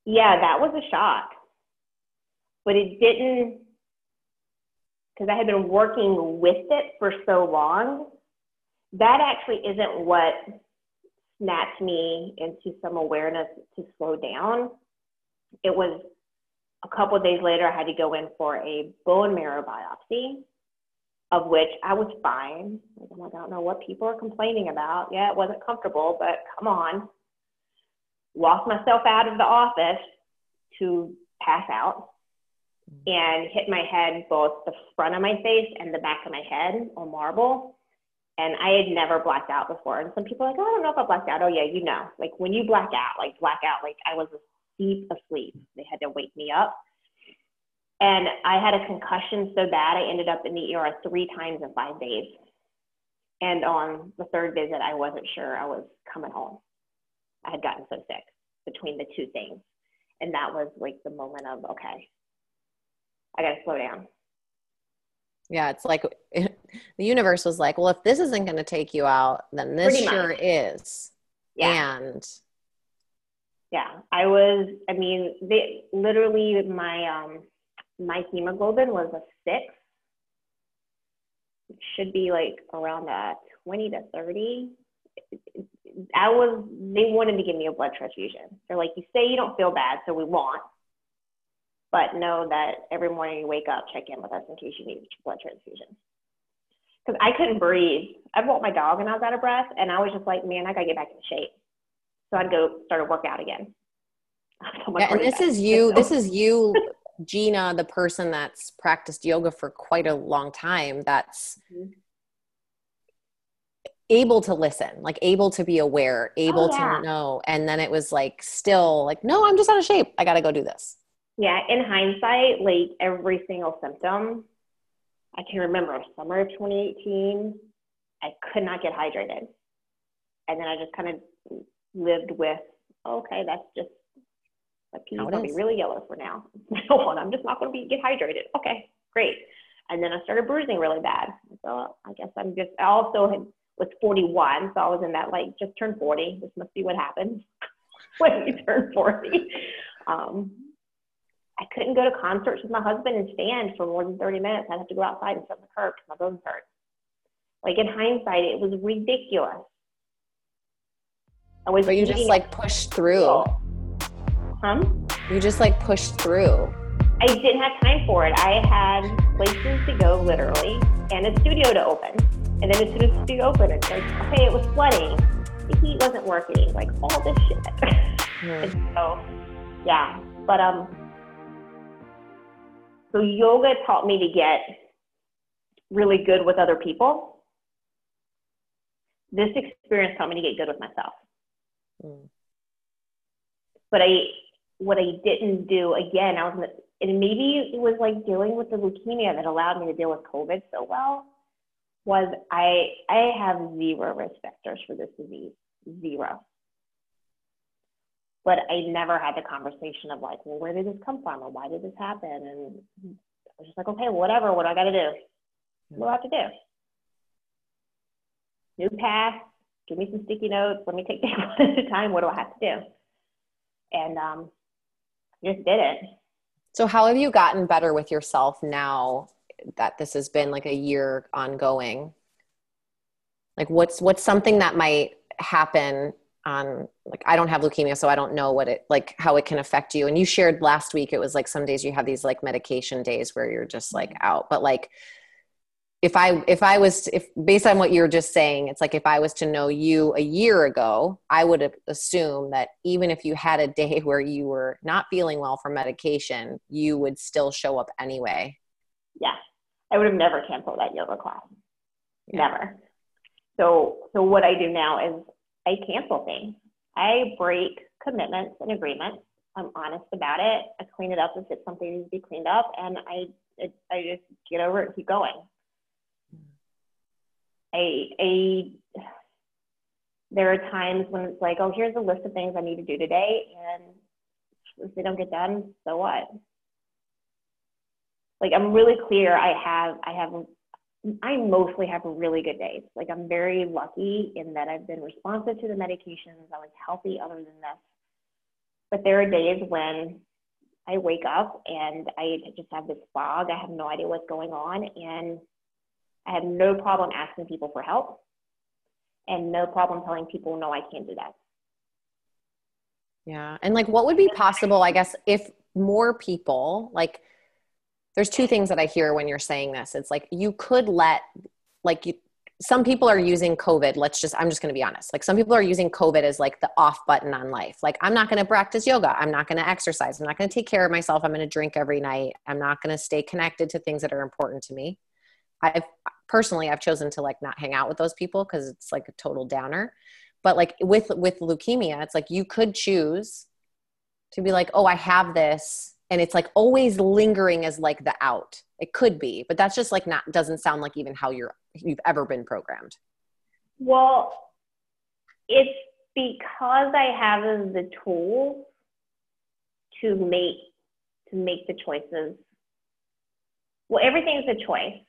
yeah, that was a shock. But it didn't because I had been working with it for so long. That actually isn't what snapped me into some awareness to slow down it was a couple of days later, I had to go in for a bone marrow biopsy, of which I was fine. Like, I don't know what people are complaining about. Yeah, it wasn't comfortable, but come on. Walked myself out of the office to pass out and hit my head, both the front of my face and the back of my head on marble. And I had never blacked out before. And some people are like, oh, I don't know if I blacked out. Oh, yeah, you know. Like when you black out, like black out, like I was deep asleep. They had to wake me up. And I had a concussion so bad, I ended up in the ER three times in five days. And on the third visit, I wasn't sure I was coming home. I had gotten so sick between the two things. And that was like the moment of, okay, I got to slow down. Yeah, it's like the universe was like, well, if this isn't going to take you out, then this sure is. Yeah. And yeah, I was, I mean, they literally my, um, my hemoglobin was a six. It should be like around a 20 to 30. I was, they wanted to give me a blood transfusion. They're like, you say you don't feel bad, so we won't. But know that every morning you wake up, check in with us in case you need a blood transfusion. Because I couldn't breathe. I walked my dog and I was out of breath, and I was just like, man, I gotta get back in shape. So I'd go start a workout again. yeah, and this is you, this is you, Gina, the person that's practiced yoga for quite a long time, that's mm-hmm. able to listen, like able to be aware, able oh, yeah. to know. And then it was like still like, no, I'm just out of shape. I gotta go do this. Yeah, in hindsight, like every single symptom, I can remember summer of 2018, I could not get hydrated. And then I just kind of lived with, okay, that's just my pee's gonna be really yellow for now. and I'm just not gonna be get hydrated. Okay, great. And then I started bruising really bad. So I guess I'm just I also had was 41, so I was in that like just turned 40. This must be what happens when you turn 40. Um, I couldn't go to concerts with my husband and stand for more than 30 minutes. I'd have to go outside and sit on the curb because my bones hurt. Like in hindsight, it was ridiculous. I was but you just like pushed through. Huh? You just like pushed through. I didn't have time for it. I had places to go, literally, and a studio to open. And then as soon as the studio opened, it's like, okay, it was flooding. The heat wasn't working. Like all this shit. Mm. so, yeah. But um, so yoga taught me to get really good with other people. This experience taught me to get good with myself. Mm. But I, what I didn't do again, I was, and maybe it was like dealing with the leukemia that allowed me to deal with COVID so well. was I I have zero risk factors for this disease, zero. But I never had the conversation of like, well, where did this come from, or why did this happen? And I was just like, okay, whatever. What do I got to do? What do I have to do? New path. Give me some sticky notes. Let me take things one at a time. What do I have to do? And um, just did it. So, how have you gotten better with yourself now that this has been like a year ongoing? Like, what's what's something that might happen on like I don't have leukemia, so I don't know what it like how it can affect you. And you shared last week it was like some days you have these like medication days where you're just like mm-hmm. out, but like if I if I was if based on what you're just saying, it's like if I was to know you a year ago, I would assume that even if you had a day where you were not feeling well from medication, you would still show up anyway. Yeah. I would have never canceled that yoga class. Yeah. Never. So so what I do now is I cancel things. I break commitments and agreements. I'm honest about it. I clean it up if it's something that needs to be cleaned up and I I just get over it and keep going a, a there are times when it's like, oh, here's a list of things I need to do today, and if they don't get done, so what? Like I'm really clear. I have, I have, I mostly have really good days. Like I'm very lucky in that I've been responsive to the medications. I was healthy other than this, but there are days when I wake up and I just have this fog. I have no idea what's going on, and I have no problem asking people for help and no problem telling people, no, I can't do that. Yeah. And like, what would be possible, I guess, if more people, like, there's two things that I hear when you're saying this. It's like you could let, like, you, some people are using COVID. Let's just, I'm just going to be honest. Like, some people are using COVID as like the off button on life. Like, I'm not going to practice yoga. I'm not going to exercise. I'm not going to take care of myself. I'm going to drink every night. I'm not going to stay connected to things that are important to me. I've personally I've chosen to like not hang out with those people because it's like a total downer. But like with with leukemia, it's like you could choose to be like, oh, I have this, and it's like always lingering as like the out. It could be, but that's just like not doesn't sound like even how you're you've ever been programmed. Well, it's because I have the tools to make to make the choices. Well, everything's a choice.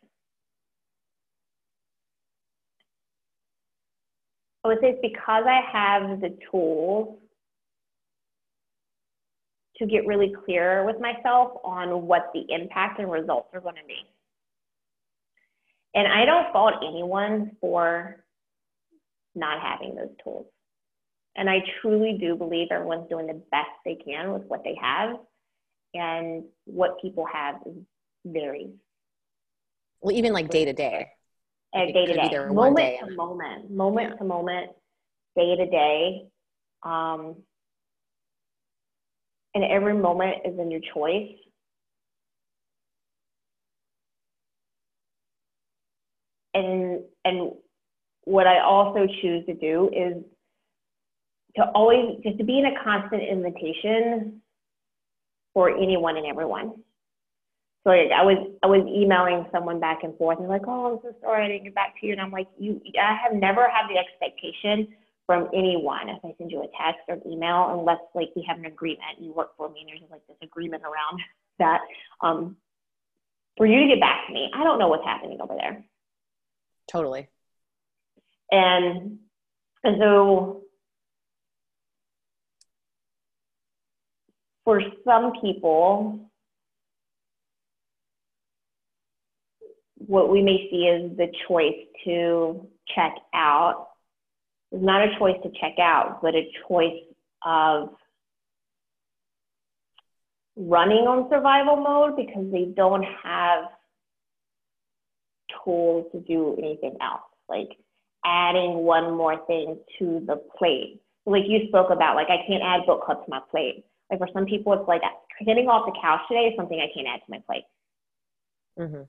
I would say it's because I have the tools to get really clear with myself on what the impact and results are going to be. And I don't fault anyone for not having those tools. And I truly do believe everyone's doing the best they can with what they have. And what people have varies. Well, even like day to day day to day, moment to moment, moment yeah. to moment, day to day. Um, and every moment is a new choice. And and what I also choose to do is to always just to be in a constant invitation for anyone and everyone. So like, I was I was emailing someone back and forth and like, oh, I'm so sorry I didn't get back to you. And I'm like, you I have never had the expectation from anyone if I send you a text or an email unless like we have an agreement. You work for me and there's like this agreement around that. Um, for you to get back to me, I don't know what's happening over there. Totally. And and so for some people what we may see is the choice to check out is not a choice to check out, but a choice of running on survival mode because they don't have tools to do anything else, like adding one more thing to the plate. Like you spoke about, like I can't add book club to my plate. Like for some people, it's like getting off the couch today is something I can't add to my plate. Mm-hmm.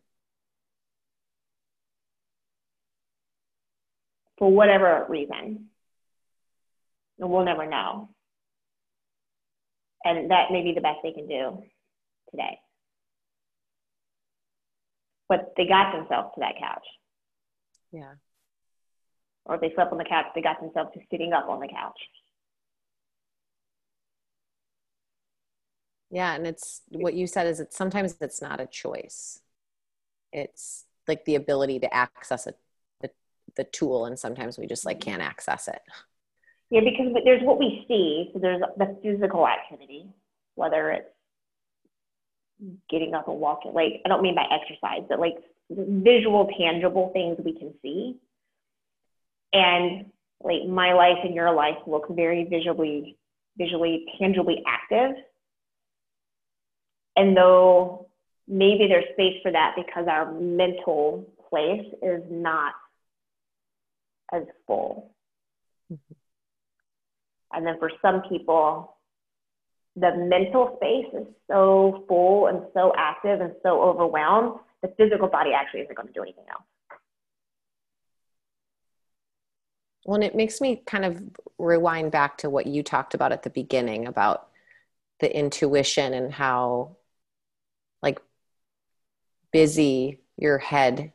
For whatever reason. And we'll never know. And that may be the best they can do today. But they got themselves to that couch. Yeah. Or if they slept on the couch, they got themselves to sitting up on the couch. Yeah, and it's what you said is it's sometimes it's not a choice. It's like the ability to access it, the, tool, and sometimes we just like mm-hmm. can't access it. Yeah, because there's what we see. So there's the physical activity, whether it's getting up and walking. Like I don't mean by exercise, but like visual, tangible things we can see. And like my life and your life look very visually, visually, tangibly active. And though maybe there's space for that because our mental place is not as full. Mm-hmm. And then for some people, the mental space is so full and so active and so overwhelmed, the physical body actually isn't going to do anything else. Well, and it makes me kind of rewind back to what you talked about at the beginning about the intuition and how like busy your head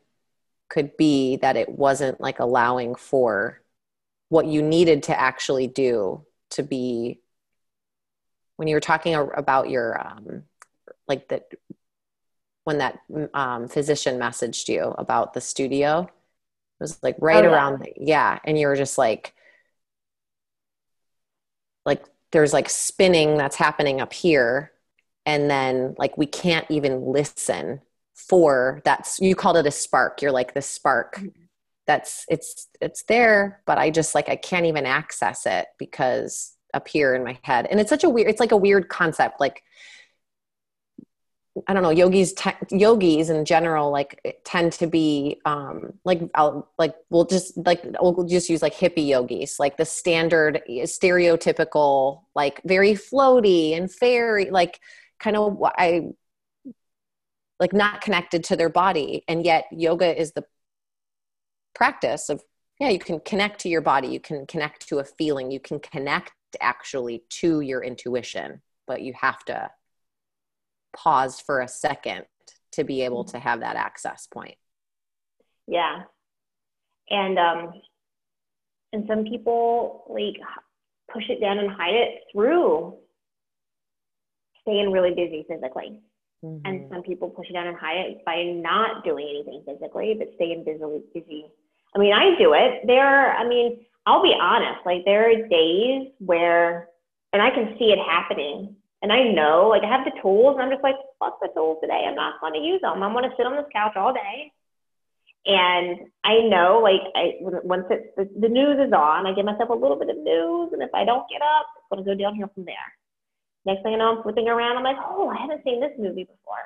could be that it wasn't like allowing for what you needed to actually do to be when you were talking about your um, like that when that um, physician messaged you about the studio it was like right oh, yeah. around the, yeah and you were just like like there's like spinning that's happening up here and then like we can't even listen for that's you called it a spark. You're like the spark mm-hmm. that's it's it's there but i just like i can't even access it because up here in my head. And it's such a weird it's like a weird concept like I don't know yogis te- yogis in general like tend to be um like I'll like we'll just like we'll just use like hippie yogis like the standard stereotypical like very floaty and fairy like kind of I like not connected to their body and yet yoga is the practice of yeah you can connect to your body you can connect to a feeling you can connect actually to your intuition but you have to pause for a second to be able to have that access point. Yeah. And um and some people like push it down and hide it through staying really busy physically mm-hmm. and some people push it down and hide it by not doing anything physically but staying busy busy I mean, I do it. There, I mean, I'll be honest, like there are days where, and I can see it happening. And I know, like I have the tools, and I'm just like, fuck the tools today. I'm not going to use them. I'm going to sit on this couch all day. And I know, like, I once it, the, the news is on, I give myself a little bit of news, and if I don't get up, it's going to go downhill from there. Next thing I know, I'm flipping around. I'm like, oh, I haven't seen this movie before.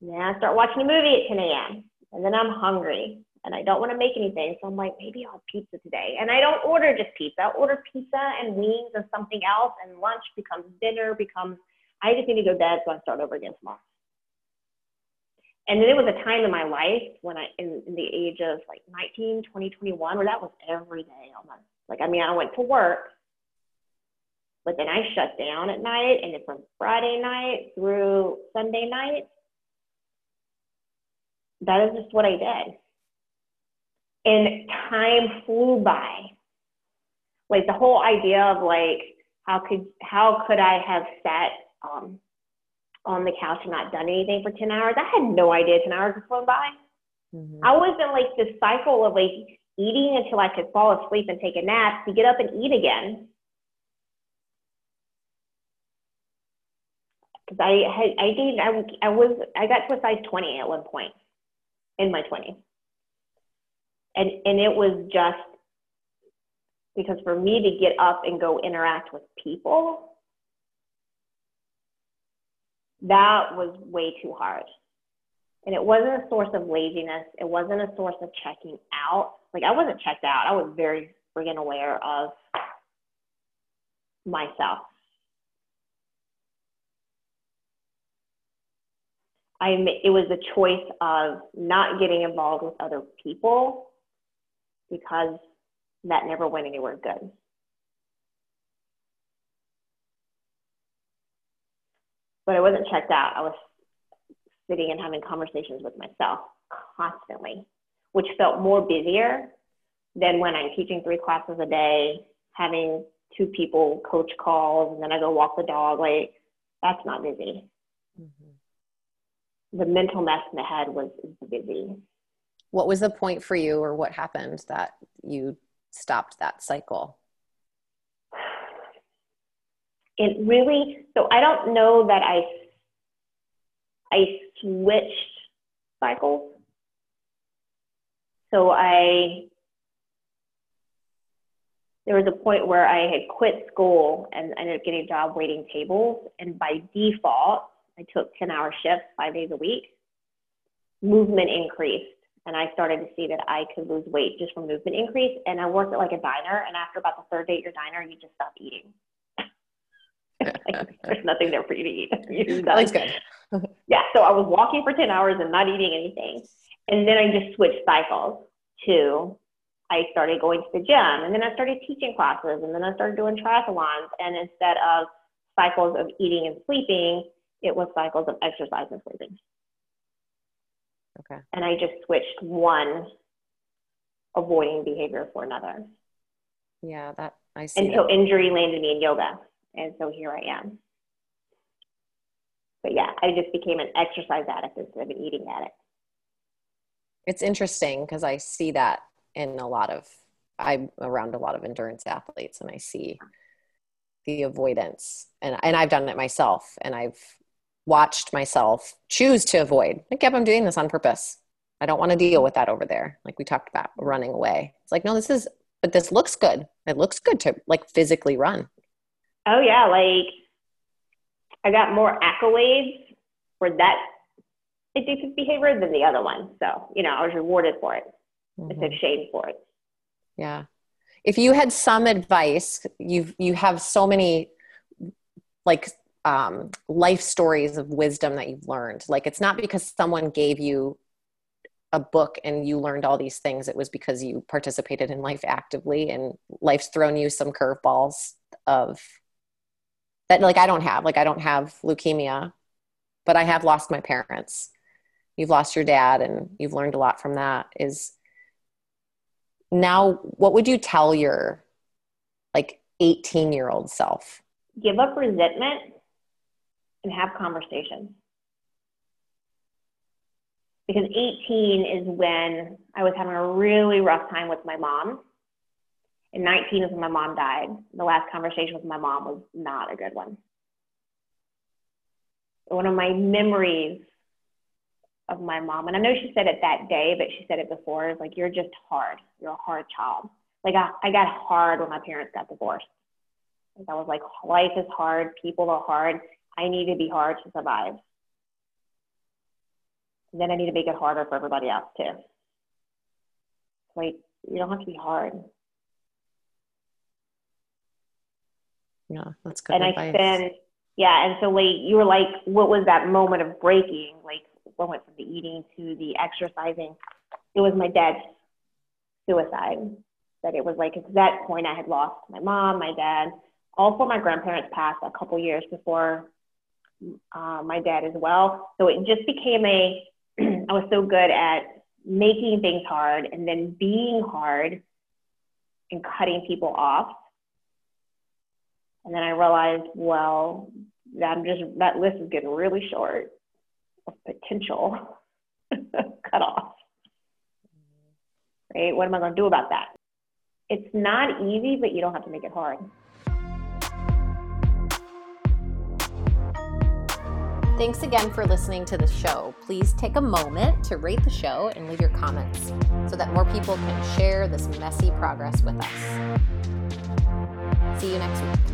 And I start watching a movie at 10 a.m. And then I'm hungry and I don't want to make anything. So I'm like, maybe I'll have pizza today. And I don't order just pizza. I'll order pizza and wings and something else. And lunch becomes dinner, becomes, I just need to go to bed so I start over again tomorrow. And then there was a time in my life when I, in, in the age of like 19, 20, 21, where that was every day almost. Like, I mean, I went to work, but then I shut down at night. And then from Friday night through Sunday night, that is just what I did and time flew by. Like the whole idea of like how could how could I have sat um, on the couch and not done anything for ten hours? I had no idea ten hours had flown by. Mm-hmm. I was in like this cycle of like eating until I could fall asleep and take a nap to get up and eat again. Because I had I gained I, I was I got to a size twenty at one point in my twenties. And and it was just because for me to get up and go interact with people that was way too hard. And it wasn't a source of laziness. It wasn't a source of checking out. Like i wasn't checked out. I was very friggin aware of myself I, it was the choice of not getting involved with other people because that never went anywhere good. But I wasn't checked out. I was sitting and having conversations with myself constantly. which felt more busier than when I'm teaching three classes a day, having two people coach calls, and then I go walk the dog. Like, that's not busy. Mm-hmm. The mental mess in the head was busy. What was the point for you, or what happened that you stopped that cycle? It really, so I don't know that I, I switched cycles. So I, there was a point where I had quit school and ended up getting a job waiting tables. And by default, I took 10 hour shifts five days a week. Movement increased. And I started to see that I could lose weight just from movement increase. And I worked at like a diner. And after about the third day at your diner, you just stop eating. like, there's nothing there for you to eat. You're That's good. yeah. So I was walking for 10 hours and not eating anything. And then I just switched cycles to I started going to the gym and then I started teaching classes and then I started doing triathlons. And instead of cycles of eating and sleeping, it was cycles of exercise and sleeping. Okay. And I just switched one avoiding behavior for another. Yeah, that I see. Until injury landed me in yoga. And so here I am. But yeah, I just became an exercise addict instead of an eating addict. It's interesting because I see that in a lot of I'm around a lot of endurance athletes and I see the avoidance and and I've done it myself and I've watched myself choose to avoid. Like, yep, I'm doing this on purpose. I don't want to deal with that over there. Like we talked about running away. It's like, no, this is but this looks good. It looks good to like physically run. Oh yeah, like I got more accolades for that addictive behavior than the other one. So, you know, I was rewarded for it mm-hmm. instead of shamed for it. Yeah. If you had some advice, you've you have so many like um, life stories of wisdom that you've learned. Like it's not because someone gave you a book and you learned all these things. It was because you participated in life actively and life's thrown you some curveballs of that like I don't have. Like I don't have leukemia, but I have lost my parents. You've lost your dad and you've learned a lot from that. Is now what would you tell your like 18 year old self? Give up resentment and have conversations. Because 18 is when I was having a really rough time with my mom and 19 is when my mom died. The last conversation with my mom was not a good one. One of my memories of my mom, and I know she said it that day, but she said it before, is like, you're just hard. You're a hard child. Like, I, I got hard when my parents got divorced. Like, I was like, life is hard. People are hard. I need to be hard to survive. And then I need to make it harder for everybody else, too. Like, you don't have to be hard. Yeah, that's good. And advice. I spend, yeah. And so, like, you were like, what was that moment of breaking? Like, what went from the eating to the exercising? It was my dad's suicide. That it was like, at that point, I had lost my mom, my dad. All four of my grandparents passed a couple years before uh, my dad as well. So it just became a, I was so good at making things hard and then being hard and cutting people off and then I realized, well, that I'm just that list is getting really short of potential cut off. Right? What am I going to do about that? It's not easy, but you don't have to make it hard. Thanks again for listening to the show. Please take a moment to rate the show and leave your comments so that more people can share this messy progress with us. See you next week.